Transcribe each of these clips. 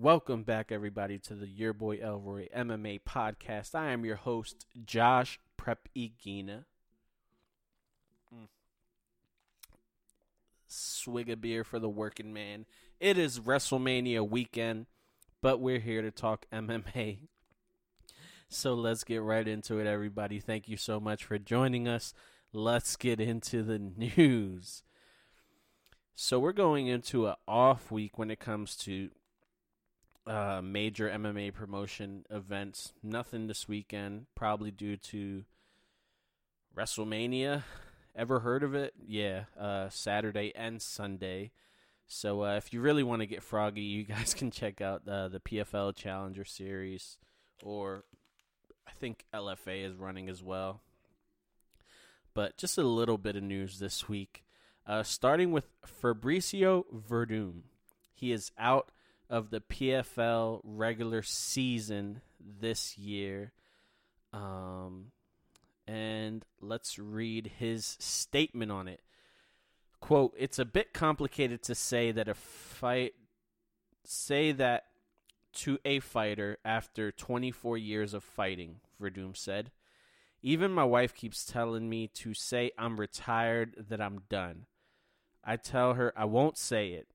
Welcome back, everybody, to the Your Boy Elroy MMA podcast. I am your host, Josh Prep Iguina. Mm. Swig a beer for the working man. It is WrestleMania weekend, but we're here to talk MMA. So let's get right into it, everybody. Thank you so much for joining us. Let's get into the news. So we're going into an off week when it comes to uh, major MMA promotion events. Nothing this weekend, probably due to WrestleMania. Ever heard of it? Yeah, uh, Saturday and Sunday. So uh, if you really want to get froggy, you guys can check out the PFL Challenger Series, or I think LFA is running as well. But just a little bit of news this week. Uh, starting with Fabricio Werdum. He is out of the PFL regular season this year. Um, and let's read his statement on it. Quote, it's a bit complicated to say that a fight say that to a fighter after 24 years of fighting, Werdum said. Even my wife keeps telling me to say I'm retired, that I'm done. I tell her I won't say it.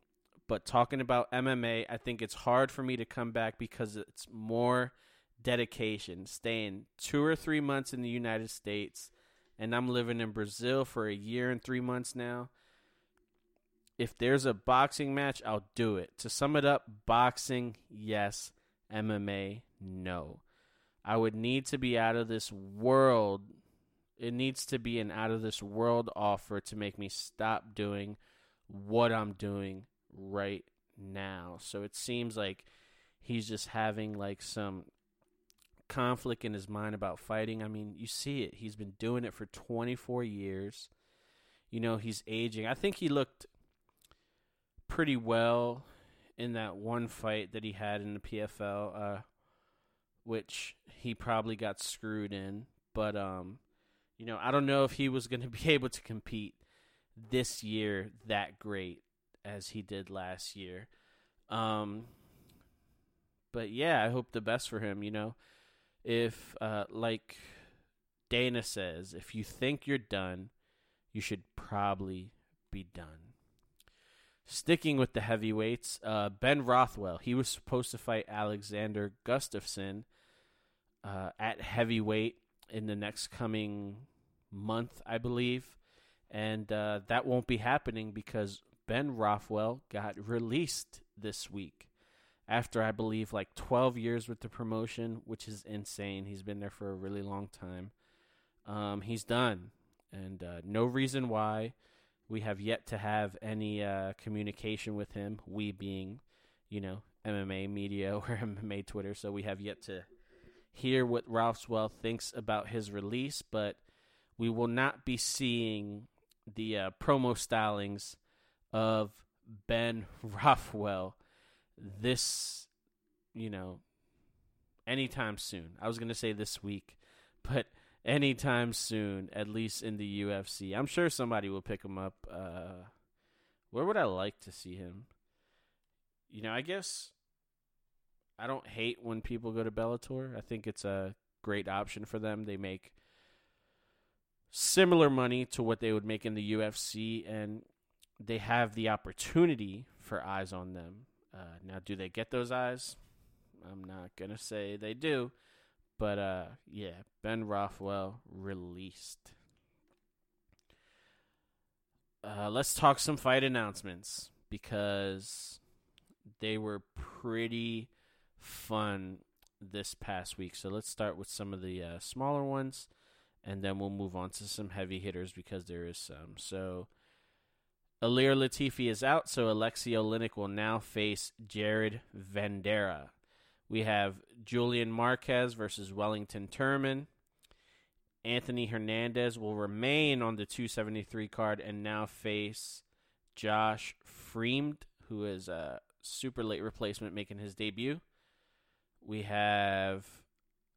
But talking about MMA, I think it's hard for me to come back because it's more dedication. Staying two or three months in the United States, and I'm living in Brazil for a year and three months now. If there's a boxing match, I'll do it. To sum it up, boxing, yes. MMA, no. I would need to be out of this world. It needs to be an out of this world offer to make me stop doing what I'm doing right now. So it seems like he's just having like some conflict in his mind about fighting. I mean, you see it. He's been doing it for 24 years. You know, he's aging. I think he looked pretty well in that one fight that he had in the PFL, uh, which he probably got screwed in. But, um, you know, I don't know if he was going to be able to compete this year that great as he did last year. Um, but yeah, I hope the best for him. You know, if uh, like Dana says, if you think you're done, you should probably be done. Sticking with the heavyweights, uh, Ben Rothwell. He was supposed to fight Alexander Gustafsson uh, at heavyweight in the next coming month, I believe, and uh, that won't be happening because Ben Rothwell got released this week after I believe like 12 years with the promotion, which is insane. He's been there for a really long time. Um, he's done, and uh, no reason why. We have yet to have any uh, communication with him. We being, you know, MMA media or MMA Twitter. So we have yet to hear what Rothwell thinks about his release, but we will not be seeing the uh, promo stylings of Ben Rothwell this, you know, anytime soon. I was going to say this week, but anytime soon, at least in the UFC. I'm sure somebody will pick him up. Uh, where would I like to see him? You know, I guess I don't hate when people go to Bellator. I think it's a great option for them. They make similar money to what they would make in the UFC, and they have the opportunity for eyes on them. Uh, now, do they get those eyes? I'm not gonna say they do, but uh, yeah, Ben Rothwell released. Uh, let's talk some fight announcements because they were pretty fun this past week. So let's start with some of the uh, smaller ones, and then we'll move on to some heavy hitters because there is some. So Ilir Latifi is out, so Alexei Oleinik will now face Jared Vanderaa. We have Julian Marquez versus Wellington Turman. Anthony Hernandez will remain on the 273 card and now face Josh Fremd, who is a super late replacement making his debut. We have,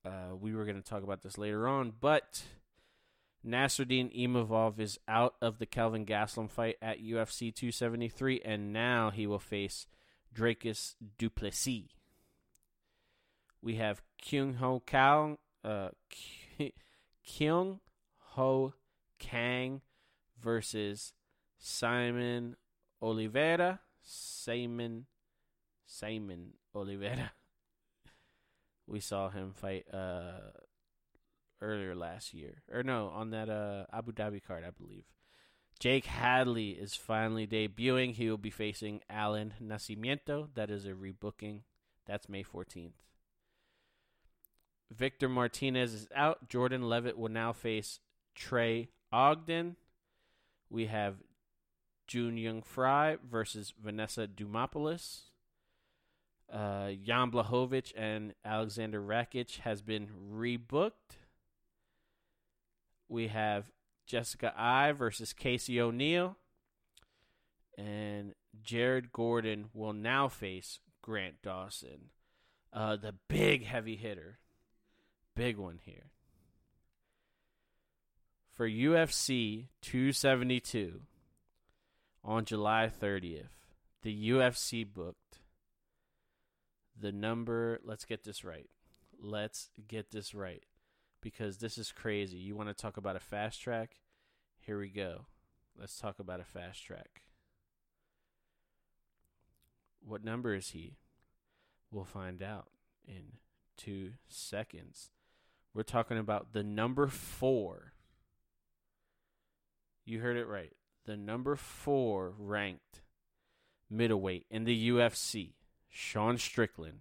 uh, we were going to talk about this later on, but Nassourdine Imavov is out of the Kelvin Gastelum fight at UFC 273, and now he will face Drakus Duplessis. We have Kyung Ho Kang, uh, Kyung Ho Kang versus Simon Oliveira. Simon Simon Oliveira. We saw him fight uh earlier last year. Or no, on that uh Abu Dhabi card, I believe. Jake Hadley is finally debuting. He will be facing Alan Nascimento. That is a rebooking. That's May 14th. Victor Martinez is out. Jordan Levitt will now face Trey Ogden. We have Jinh Yu Frey versus Vanessa Demopoulos. Uh, Jan Blachowicz and Alexander Rakic has been rebooked. We have Jessica Eye versus Casey O'Neill. And Jared Gordon will now face Grant Dawson. Uh, the big heavy hitter. Big one here. For UFC 272 on July 30th, the UFC booked the number. Let's get this right. Let's get this right because this is crazy. You want to talk about a fast track? Here we go. Let's talk about a fast track. What number is he? We'll find out in two seconds. We're talking about the number four. You heard it right. The number four ranked middleweight in the UFC, Sean Strickland,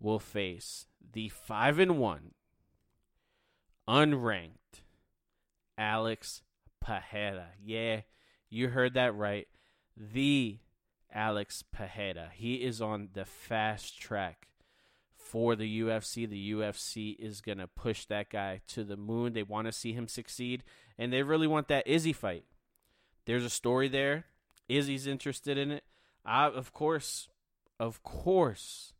will face the five and one unranked Alex Pereira. Yeah, you heard that right. The Alex Pereira. He is on the fast track for the UFC. The UFC is going to push that guy to the moon. They want to see him succeed, and they really want that Izzy fight. There's a story there. Izzy's interested in it. I, of course, of course,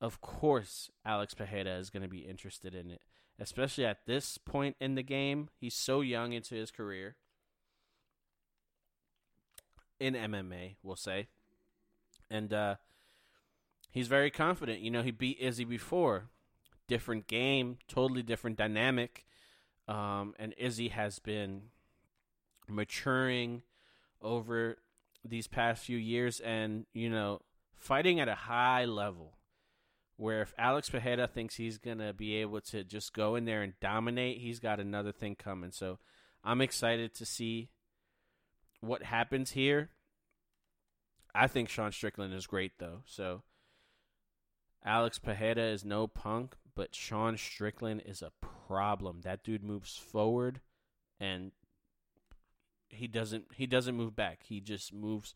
of course, Alex Pereira is going to be interested in it especially at this point in the game. He's so young into his career in MMA, we'll say. And uh, he's very confident. You know, he beat Izzy before. Different game, totally different dynamic. Um, and Izzy has been maturing over these past few years and, you know, fighting at a high level where if Alex Pereira thinks he's going to be able to just go in there and dominate, he's got another thing coming. So I'm excited to see what happens here. I think Sean Strickland is great, though. So Alex Pereira is no punk, but Sean Strickland is a problem. That dude moves forward and he doesn't he doesn't move back. He just moves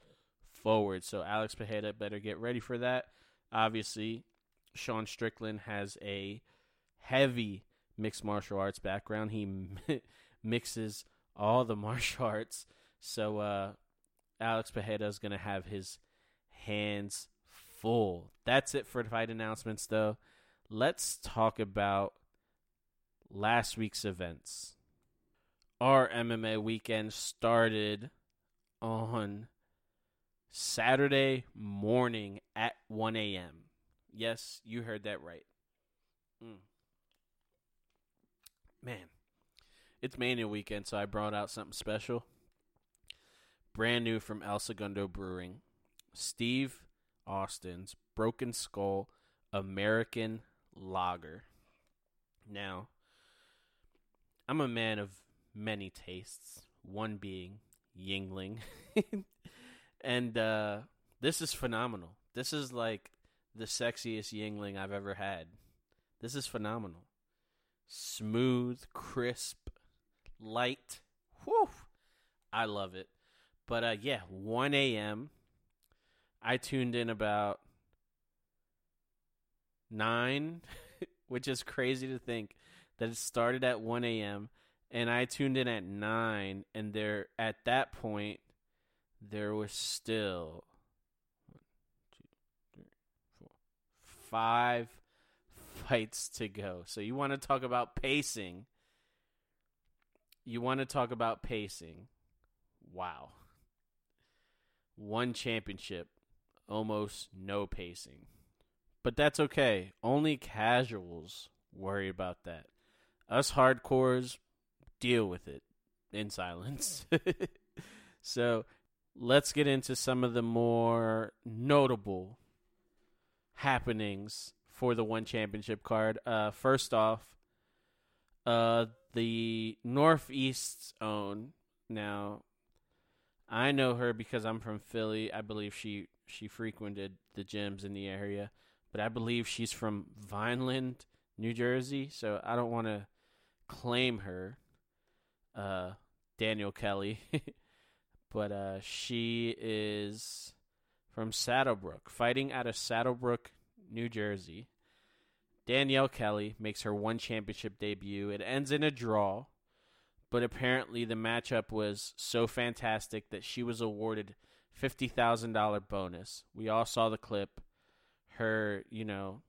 forward. So Alex Pereira better get ready for that. Obviously, Sean Strickland has a heavy mixed martial arts background. He mixes all the martial arts. So uh, Alex Pereira is going to have his hands full. That's it for the fight announcements, though. Let's talk about last week's events. Our MMA weekend started on Saturday morning at 1 a.m. Yes, you heard that right. Mm. Man, it's Mania weekend, so I brought out something special. Brand new from El Segundo Brewing. Steve Austin's Broken Skull American Lager. Now, I'm a man of many tastes, one being Yuengling. and uh, this is phenomenal. This is like the sexiest Yuengling I've ever had. This is phenomenal. Smooth, crisp, light. Whew. I love it. But uh, yeah, 1 a.m. I tuned in about 9, which is crazy to think that it started at 1 a.m. and I tuned in at 9 and there at that point there was still five fights to go. So you want to talk about pacing. You want to talk about pacing. Wow. One championship, almost no pacing. but that's okay. Only casuals worry about that. Us hardcores deal with it in silence. so let's get into some of the more notable happenings for the one championship card. Uh, first off, uh, the Northeast's own. Now, I know her because I'm from Philly. I believe she she frequented the gyms in the area, but I believe she's from Vineland, New Jersey. So I don't want to claim her, uh, Danielle Kelly, but uh, she is from Saddlebrook, fighting out of Saddlebrook, New Jersey. Danielle Kelly makes her one championship debut. It ends in a draw, but apparently the matchup was so fantastic that she was awarded $50,000 bonus. We all saw the clip. Her, you know,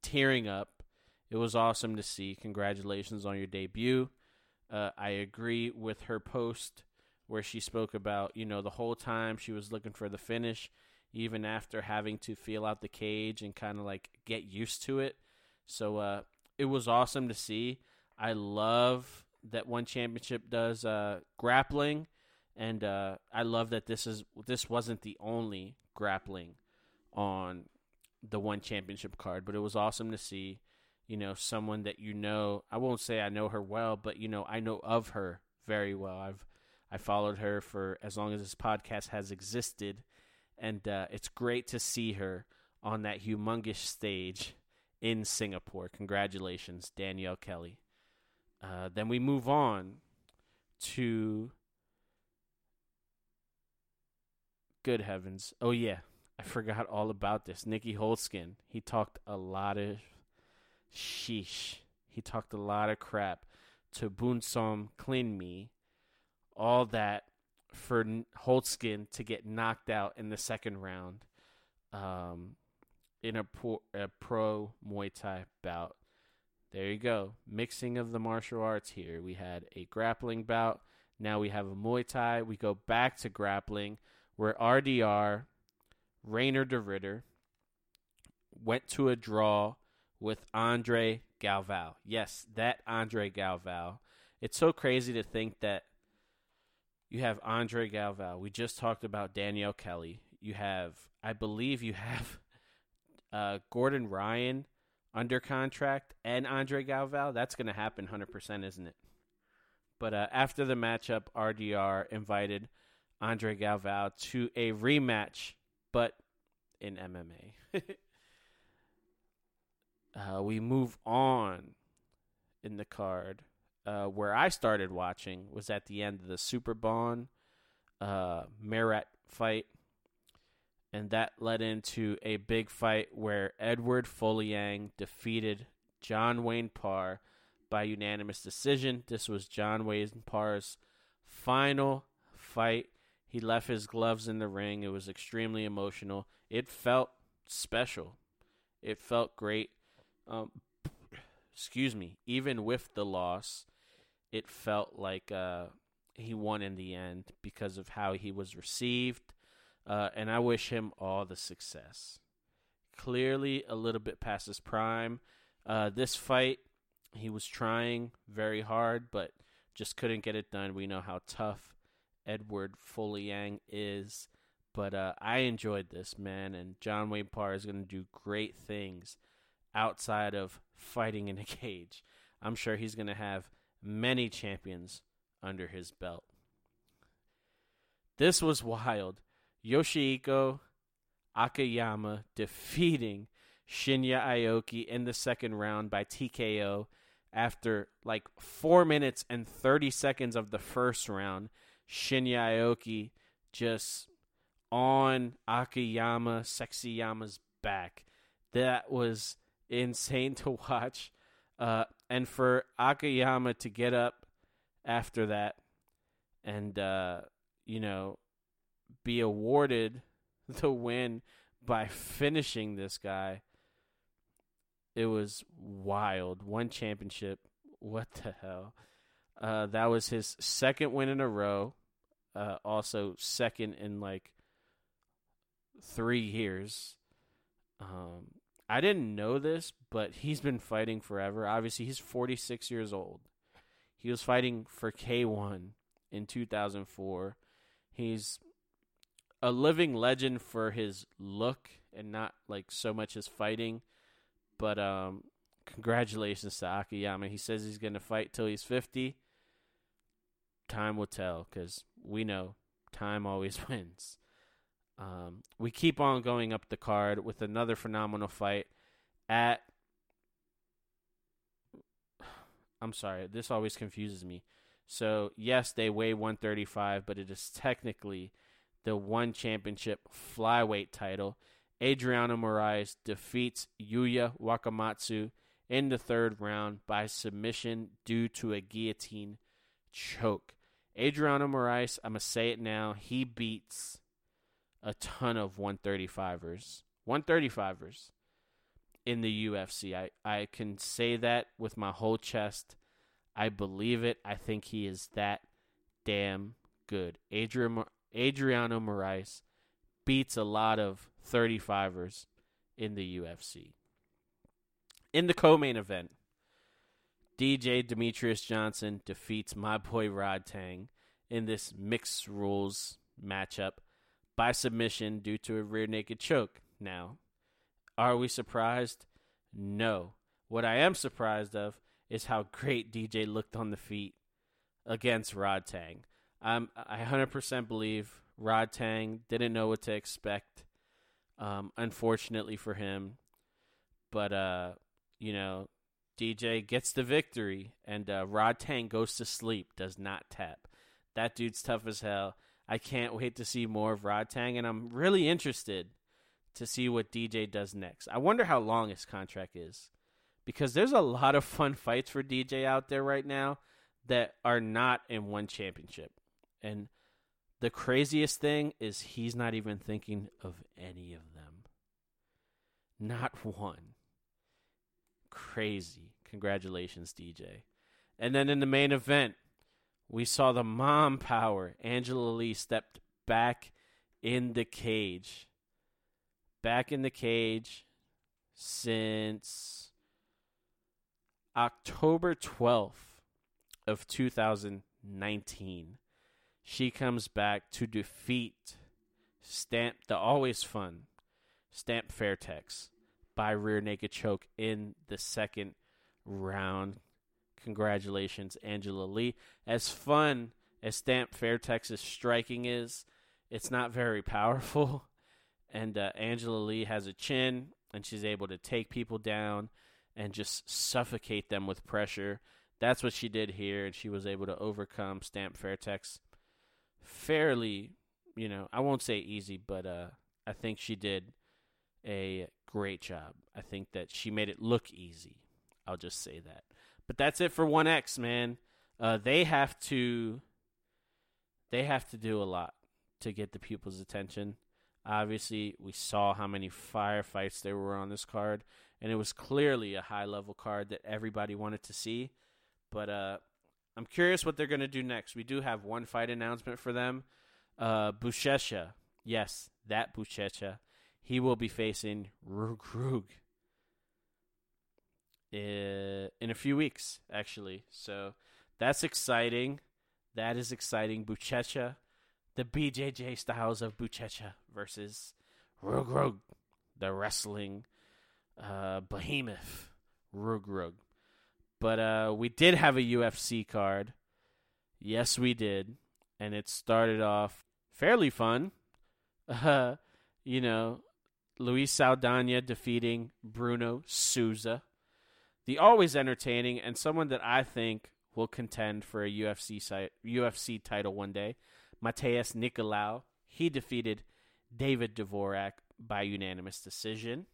tearing up. It was awesome to see. Congratulations on your debut. Uh, I agree with her post where she spoke about, you know, the whole time she was looking for the finish, even after having to feel out the cage and kind of like get used to it. So uh, it was awesome to see. I love that one championship does uh, grappling, and uh, I love that this is this wasn't the only grappling on the one championship card, but it was awesome to see. You know, someone that you know. I won't say I know her well, but you know, I know of her very well. I've I followed her for as long as this podcast has existed, and uh, it's great to see her on that humongous stage in Singapore. Congratulations, Danielle Kelly. Uh, then we move on to. Good heavens. Oh, yeah. I forgot all about this. Nieky Holzken. He talked a lot of. Sheesh. He talked a lot of crap to Boonsom Clinmi. All that for Holzken to get knocked out in the second round. Um, in a pro, a pro Muay Thai bout. There you go. Mixing of the martial arts here. We had a grappling bout. Now we have a Muay Thai. We go back to grappling where RDR, Reinier de Ridder, went to a draw with Andre Galvao. Yes, that Andre Galvao. It's so crazy to think that you have Andre Galvao. We just talked about Danielle Kelly. You have, I believe, you have uh, Gordon Ryan under contract and Andre Galvao, that's going to happen 100%, isn't it? But uh, after the matchup, RDR invited Andre Galvao to a rematch, but in MMA. uh, we move on in the card. Uh, where I started watching was at the end of the Superbon uh, Merit fight and that led into a big fight where Eduard Folayang defeated John Wayne Parr by unanimous decision. This was John Wayne Parr's final fight. He left his gloves in the ring. It was extremely emotional. It felt special. It felt great. Um, excuse me. Even with the loss, it felt like uh, he won in the end because of how he was received uh, and I wish him all the success. Clearly, a little bit past his prime. Uh, this fight, he was trying very hard, but just couldn't get it done. We know how tough Eduard Folayang is. But uh, I enjoyed this, man, and John Wayne Parr is going to do great things outside of fighting in a cage. I'm sure he's going to have many champions under his belt. This was wild. Yoshihiro Akiyama defeating Shinya Aoki in the second round by TKO after like four minutes and 30 seconds of the first round. Shinya Aoki just on Akiyama, Sexyama's back. That was insane to watch. Uh, and for Akiyama to get up after that and, uh, you know, be awarded the win by finishing this guy. It was wild. One championship. What the hell? Uh, that was his second win in a row. Uh, also, second in like three years. Um, I didn't know this, but he's been fighting forever. Obviously, he's 46 years old. He was fighting for K1 in 2004. He's a living legend for his look and not like so much his fighting. But um congratulations to Akiyama. He says he's going to fight till he's 50. Time will tell cuz we know time always wins. Um, we keep on going up the card with another phenomenal fight at. I'm sorry, this always confuses me. So, yes, they weigh 135, but it is technically the one championship flyweight title. Adriano Moraes defeats Yuya Wakamatsu in the third round by submission due to a guillotine choke. Adriano Moraes, I'm going to say it now, he beats a ton of 135ers. 135ers in the UFC. I, I can say that with my whole chest. I believe it. I think he is that damn good. Adrian, Adriano Moraes beats a lot of 35ers in the UFC. In the co main event, DJ Demetrious Johnson defeats my boy Rodtang in this mixed rules matchup by submission due to a rear naked choke. Now, are we surprised? No. What I am surprised of is how great DJ looked on the feet against Rodtang. Um, I 100% believe Rodtang didn't know what to expect. Um, unfortunately for him, but uh, you know, DJ gets the victory, and uh, Rodtang goes to sleep, does not tap. That dude's tough as hell. I can't wait to see more of Rodtang, and I'm really interested to see what DJ does next. I wonder how long his contract is because there's a lot of fun fights for DJ out there right now that are not in one championship. And the craziest thing is he's not even thinking of any of them. Not one. Crazy. Congratulations, DJ. And then in the main event, we saw the mom power. Angela Lee stepped back in the cage. Back in the cage since October 12th of 2019. She comes back to defeat Stamp the always fun Stamp Fairtex by rear naked choke in the second round. Congratulations, Angela Lee. As fun as Stamp Fairtex's striking is, it's not very powerful. And uh, Angela Lee has a chin, and she's able to take people down and just suffocate them with pressure. That's what she did here, and she was able to overcome Stamp Fairtex fairly, you know, I won't say easy, but uh, I think she did a great job. I think that she made it look easy. I'll just say that. But that's it for 1X, man. Uh, they have to they have to do a lot to get the people's attention. Obviously, we saw how many firefights there were on this card, and it was clearly a high level card that everybody wanted to see. But uh, I'm curious what they're going to do next. We do have one fight announcement for them. Uh, yes, that Buchecha, he will be facing Rug in a few weeks, actually. So that's exciting. That is exciting. Buchecha, the BJJ styles of Buchecha versus Rug the wrestling uh, behemoth Rug but uh, we did have a UFC card. Yes, we did. And it started off fairly fun. Uh, you know, Luis Saldana defeating Bruno Souza. The always entertaining and someone that I think will contend for a UFC site, UFC title one day. Matheus Nicolau. He defeated David Dvorak by unanimous decision.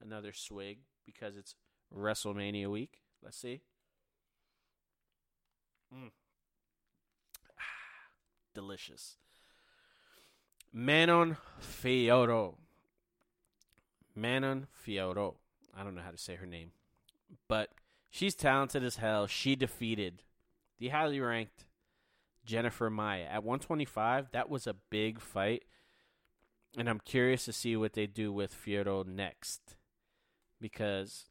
Another swig because it's WrestleMania week. Let's see. Mm. Delicious. Manon Fiorot. Manon Fiorot. I don't know how to say her name. But she's talented as hell. She defeated the highly ranked Jennifer Maia at 125. That was a big fight. And I'm curious to see what they do with Fiorot next. because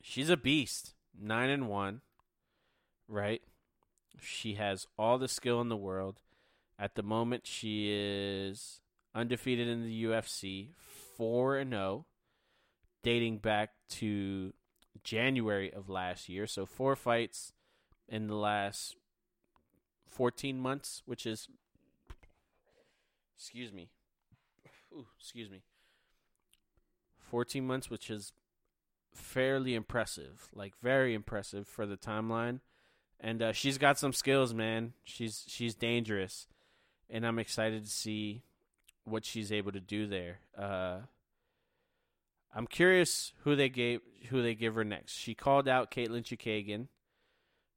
she's a beast. Nine and one, right? She has all the skill in the world. At the moment, she is undefeated in the UFC, four and zero, oh, dating back to January of last year. So four fights in the last fourteen months, which is, excuse me, Ooh, excuse me, fourteen months, which is fairly impressive, like very impressive for the timeline. And uh, she's got some skills, man. She's she's dangerous, and I'm excited to see what she's able to do there. Uh, I'm curious who they gave who they give her next. She called out Katlyn Chookagian,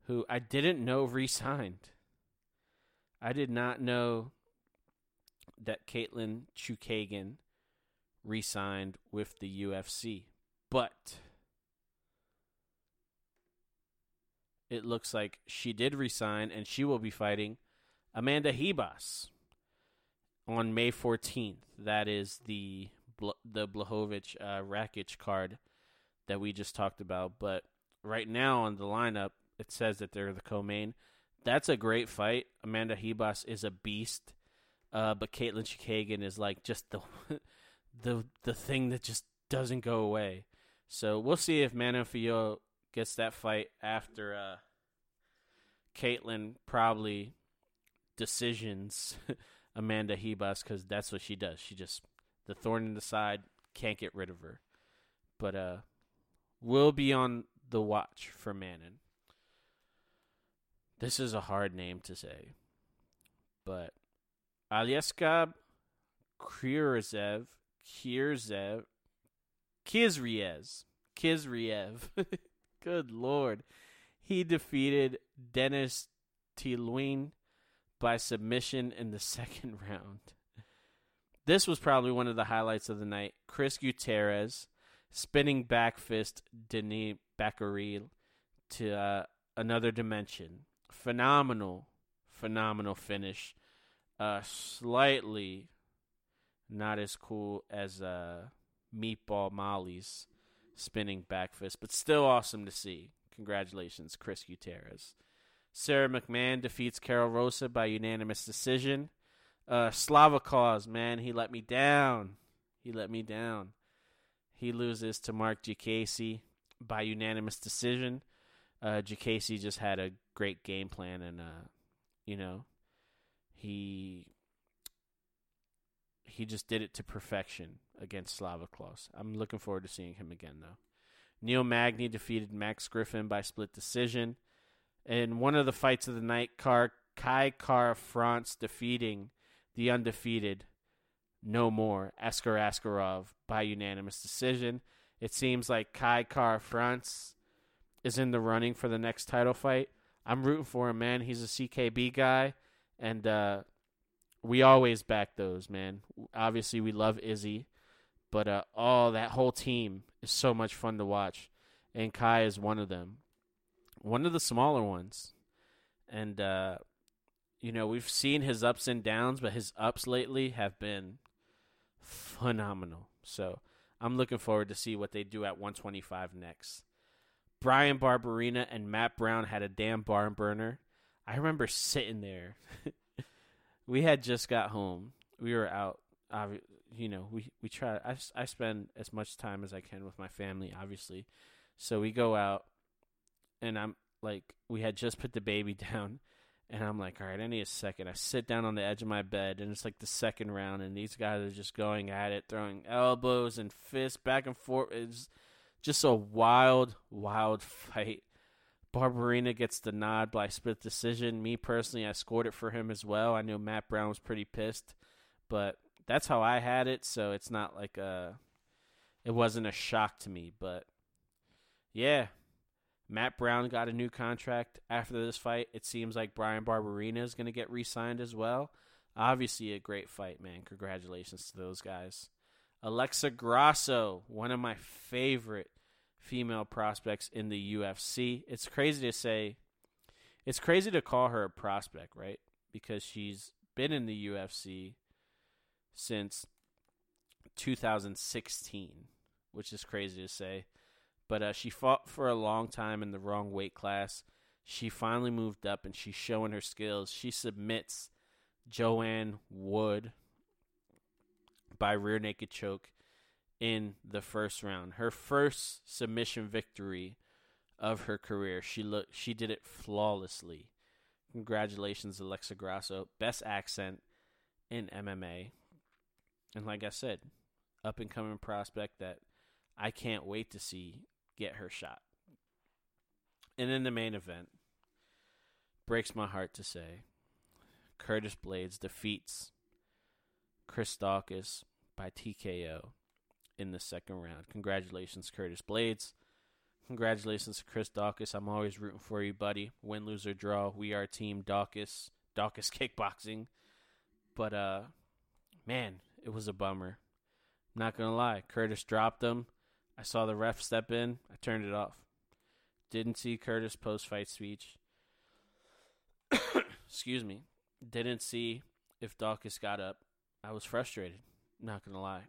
who I didn't know re-signed. I did not know that Katlyn Chookagian re-signed with the UFC, but it looks like she did resign and she will be fighting Amanda Ribas on May 14th. That is the the Blachowicz uh, Rakic card that we just talked about. But right now on the lineup, it says that they're the co-main. That's a great fight. Amanda Ribas is a beast, uh, but Katlyn Chookagian is like just the the the thing that just doesn't go away. So we'll see if Manafio gets that fight after uh, Katlyn probably decisions Amanda Ribas because that's what she does. She just the thorn in the side can't get rid of her. But uh, we'll be on the watch for Manon. This is a hard name to say, but Aliaskhab Kirzev Kirzev Khizriev Khizriev Good lord. He defeated Dennis Tiulione by submission in the second round. This was probably one of the highlights of the night. Chris Gutierrez spinning back fist Denis Backarile to uh, another dimension. Phenomenal, phenomenal finish. Uh, slightly not as cool as uh, Meatball Molly's spinning back fist, but still awesome to see. Congratulations, Chris Gutierrez. Sarah McMahon defeats Karol Rosa by unanimous decision. Uh, Slavikov, man, he let me down. He let me down. He loses to Mark Diakiese by unanimous decision. Uh, Diakiese just had a great game plan, and uh, you know, he he just did it to perfection against Slavikov. I'm looking forward to seeing him again, though. Neil Magny defeated Max Griffin by split decision. In one of the fights of the night, Car- Kai Kara-France defeating the undefeated no more Askar Askarov by unanimous decision. It seems like Kai Kara-France is in the running for the next title fight. I'm rooting for him, man. He's a CKB guy, and uh, we always back those, man. Obviously, we love Izzy, but uh, oh, that whole team is so much fun to watch, and Kai is one of them, one of the smaller ones, and uh, you know, we've seen his ups and downs, but his ups lately have been phenomenal. So I'm looking forward to see what they do at 125 next. Bryan Barberena and Matt Brown had a damn barn burner. I remember sitting there. we had just got home. We were out. You know, we we try. I I spend as much time as I can with my family, obviously. So we go out, and I'm like, we had just put the baby down, and I'm like, all right, I need a second. I sit down on the edge of my bed, and it's like the second round, and these guys are just going at it, throwing elbows and fists back and forth. It's just a wild, wild fight. Barberena gets the nod by split decision. Me personally, I scored it for him as well. I knew Matt Brown was pretty pissed, but that's how I had it, so it's not like a. It wasn't a shock to me, but yeah, Matt Brown got a new contract after this fight. It seems like Bryan Barberena is going to get re signed as well. Obviously, a great fight, man. Congratulations to those guys. Alexa Grasso, one of my favorite female prospects in the UFC. It's crazy to say, it's crazy to call her a prospect, right? Because she's been in the UFC since 2016. which is crazy to say. But uh, she fought for a long time in the wrong weight class. She finally moved up and she's showing her skills. She submits Joanne Wood by rear naked choke in the first round. Her first submission victory of her career. She look she did it flawlessly. Congratulations, Alexa Grasso. Best accent in MMA. And like I said, up and coming prospect that I can't wait to see get her shot. And in the main event, breaks my heart to say, Curtis Blaydes defeats Chris Daukaus by TKO in the second round. Congratulations, Curtis Blaydes. Congratulations to Chris Daukaus. I'm always rooting for you, buddy. Win, lose, or draw. We are Team Daukaus. Daukaus Kickboxing. But, uh, man, it was a bummer. Not going to lie. Curtis dropped him. I saw the ref step in. I turned it off. Didn't see Curtis post fight speech. Excuse me. Didn't see if Daukaus got up. I was frustrated. Not gonna lie.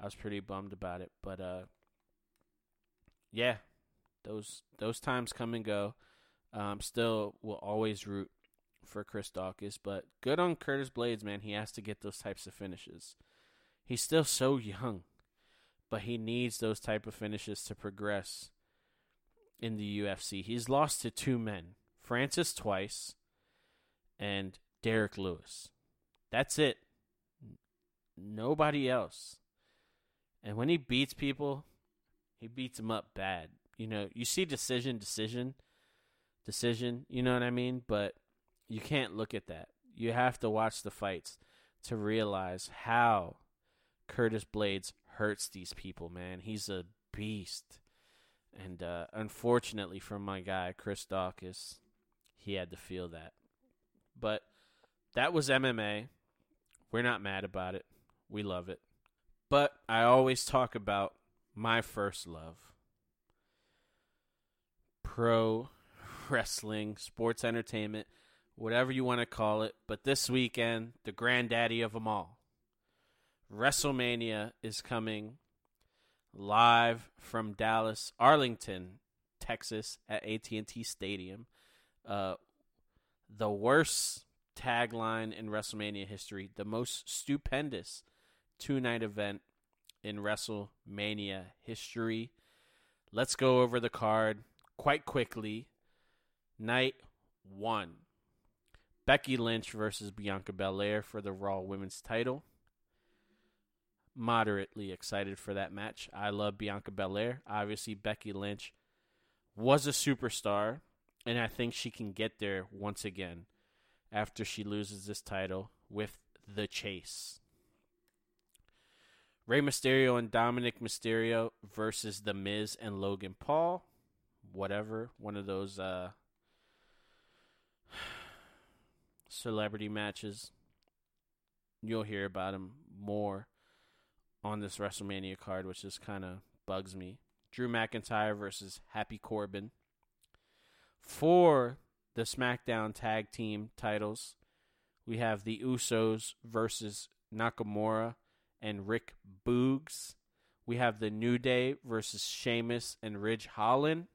I was pretty bummed about it. But uh yeah. Those those times come and go. Um still will always root for Chris Daukaus, but good on Curtis Blaydes, man. He has to get those types of finishes. He's still so young but he needs those type of finishes to progress in the UFC. He's lost to two men, Francis twice and Derrick Lewis. That's it. Nobody else. And when he beats people, he beats them up bad. You know, you see decision, decision, decision, you know what I mean? But you can't look at that. You have to watch the fights to realize how Curtis Blaydes hurts these people, man. He's a beast. And uh, unfortunately for my guy, Chris Daukaus, he had to feel that. But that was MMA. We're not mad about it. We love it. But I always talk about my first love pro wrestling, sports entertainment, whatever you want to call it. But this weekend, the granddaddy of them all WrestleMania is coming live from Dallas, Arlington, Texas at AT&T Stadium. Uh, the worst tagline in WrestleMania history, the most stupendous two-night event in WrestleMania history. Let's go over the card quite quickly. Night 1. Becky Lynch versus Bianca Belair for the Raw Women's title moderately excited for that match. I love Bianca Belair. Obviously, Becky Lynch was a superstar, and I think she can get there once again after she loses this title with the chase. Rey Mysterio and Dominic Mysterio versus The Miz and Logan Paul. Whatever. One of those uh, celebrity matches. You'll hear about them more on this WrestleMania card, which just kind of bugs me. Drew McIntyre versus Happy Corbin. For the SmackDown Tag Team titles, we have the Usos versus Nakamura and Rick Boogs. We have the New Day versus Sheamus and Ridge Holland.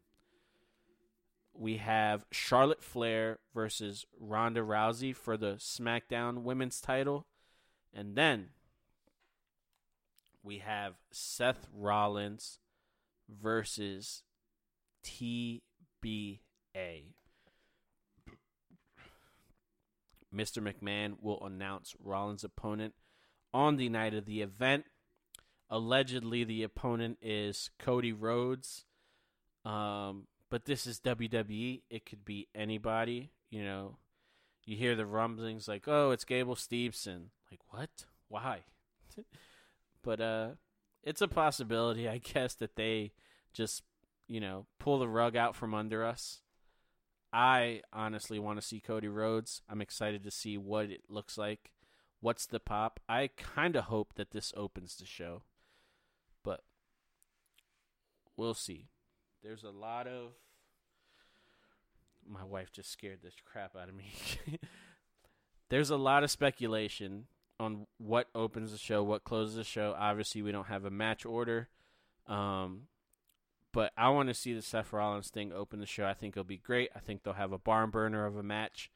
We have Charlotte Flair versus Ronda Rousey for the SmackDown Women's title. And then we have Seth Rollins versus TBA. Mr. McMahon will announce Rollins' opponent on the night of the event. Allegedly, the opponent is Cody Rhodes. Um, but this is WWE. It could be anybody. You know, you hear the rumblings like, oh, it's Gable Steveson. Like, what? Why? But uh, it's a possibility, I guess, that they just you know pull the rug out from under us. I honestly want to see Cody Rhodes. I'm excited to see what it looks like. What's the pop? I kind of hope that this opens the show, but we'll see. There's a lot of. My wife just scared the crap out of me. There's a lot of speculation on what opens the show, what closes the show. Obviously, we don't have a match order Um, but I want to see the Seth Rollins thing open the show. I think it'll be great. I think they'll have a barn burner of a match.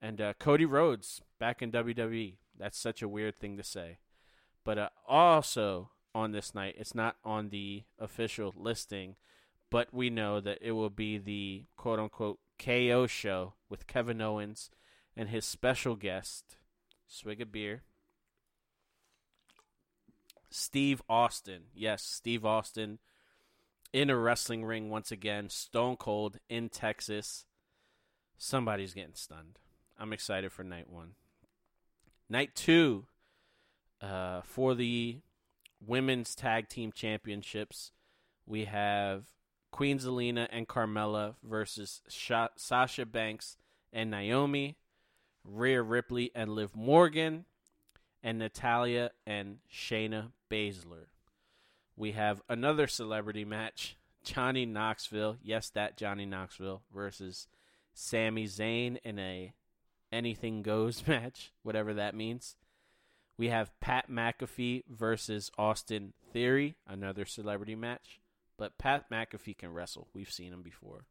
And uh, Cody Rhodes back in WWE. That's such a weird thing to say. But uh, also on this night, it's not on the official listing, but we know that it will be the quote unquote KO show with Kevin Owens and his special guest, swig of beer, Steve Austin. Yes, Steve Austin in a wrestling ring once again, Stone Cold in Texas. Somebody's getting stunned. I'm excited for night one. Night two, uh, for the women's tag team championships, we have Queen Zelina and Carmella versus Sha- Sasha Banks and Naomi, Rhea Ripley and Liv Morgan, and Natalya and Shayna Baszler. We have another celebrity match Johnny Knoxville, yes, that Johnny Knoxville, versus Sami Zayn in a anything goes match, whatever that means. We have Pat McAfee versus Austin Theory, another celebrity match. But Pat McAfee can wrestle. We've seen him before.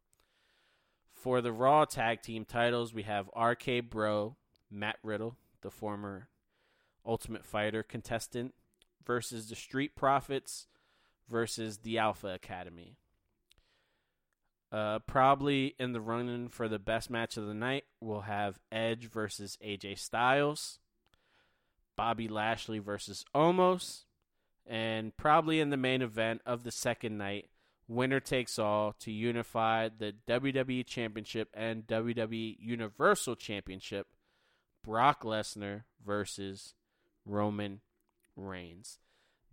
For the Raw Tag Team titles, we have RK Bro, Matt Riddle, the former Ultimate Fighter contestant, versus the Street Profits versus the Alpha Academy. Uh, probably in the running for the best match of the night, we'll have Edge versus AJ Styles, Bobby Lashley versus Omos, and probably in the main event of the second night, winner takes all to unify the WWE Championship and WWE Universal Championship, Brock Lesnar versus Roman Reigns.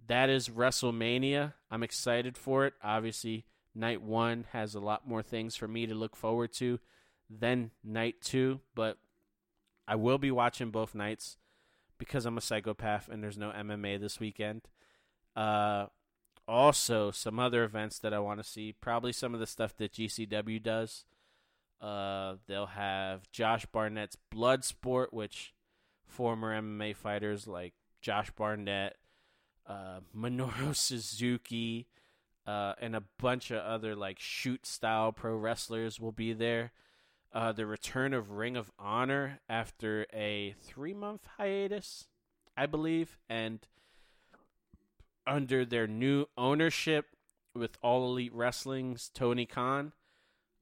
That is WrestleMania. I'm excited for it. Obviously, night one has a lot more things for me to look forward to than night two, but I will be watching both nights because I'm a psychopath and there's no MMA this weekend. Uh, also, some other events that I want to see. Probably some of the stuff that GCW does. Uh, they'll have Josh Barnett's Bloodsport, which former MMA fighters like Josh Barnett, uh, Minoru Suzuki, uh, and a bunch of other like shoot style pro wrestlers will be there. Uh, the return of Ring of Honor after a three month hiatus, I believe, and under their new ownership with All Elite Wrestling's Tony Khan.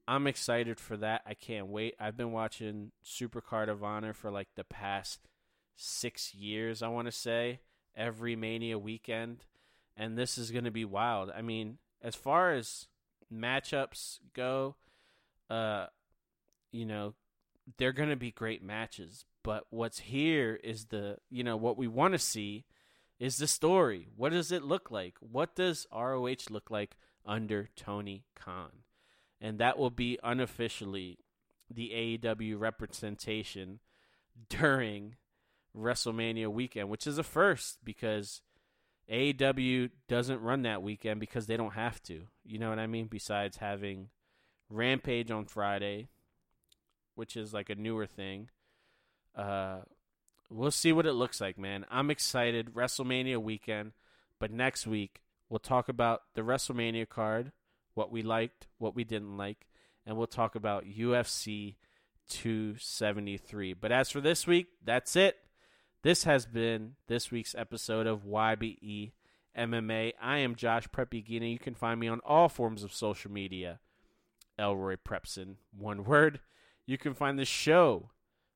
I'm excited for that. I can't wait. I've been watching Supercard of Honor for like the past six years, I want to say, every Mania weekend. And this is going to be wild. I mean, as far as matchups go, uh, you know, they're going to be great matches. But what's here is the, you know, what we want to see is the story. What does it look like? What does ROH look like under Tony Khan? And that will be unofficially the AEW representation during WrestleMania weekend, which is a first because AEW doesn't run that weekend because they don't have to. You know what I mean? Besides having Rampage on Friday, which is like a newer thing. Uh, we'll see what it looks like, man. I'm excited. WrestleMania weekend, but next week we'll talk about the WrestleMania card, what we liked, what we didn't like, and we'll talk about UFC 273. But as for this week, that's it. This has been this week's episode of YBE MMA. I am Josh Prep Iguina. You can find me on all forms of social media. Elroy Prepson, one word. You can find the show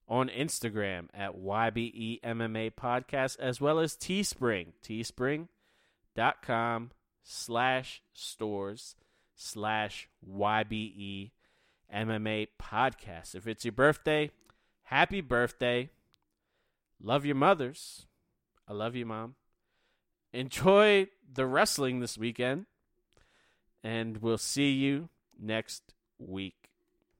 on Instagram at YBE MMA Podcast as well as Teespring. Teespring.com slash stores slash YBE MMA Podcast. If it's your birthday, happy birthday. Love your mothers. I love you, Mom. Enjoy the wrestling this weekend. And we'll see you next week.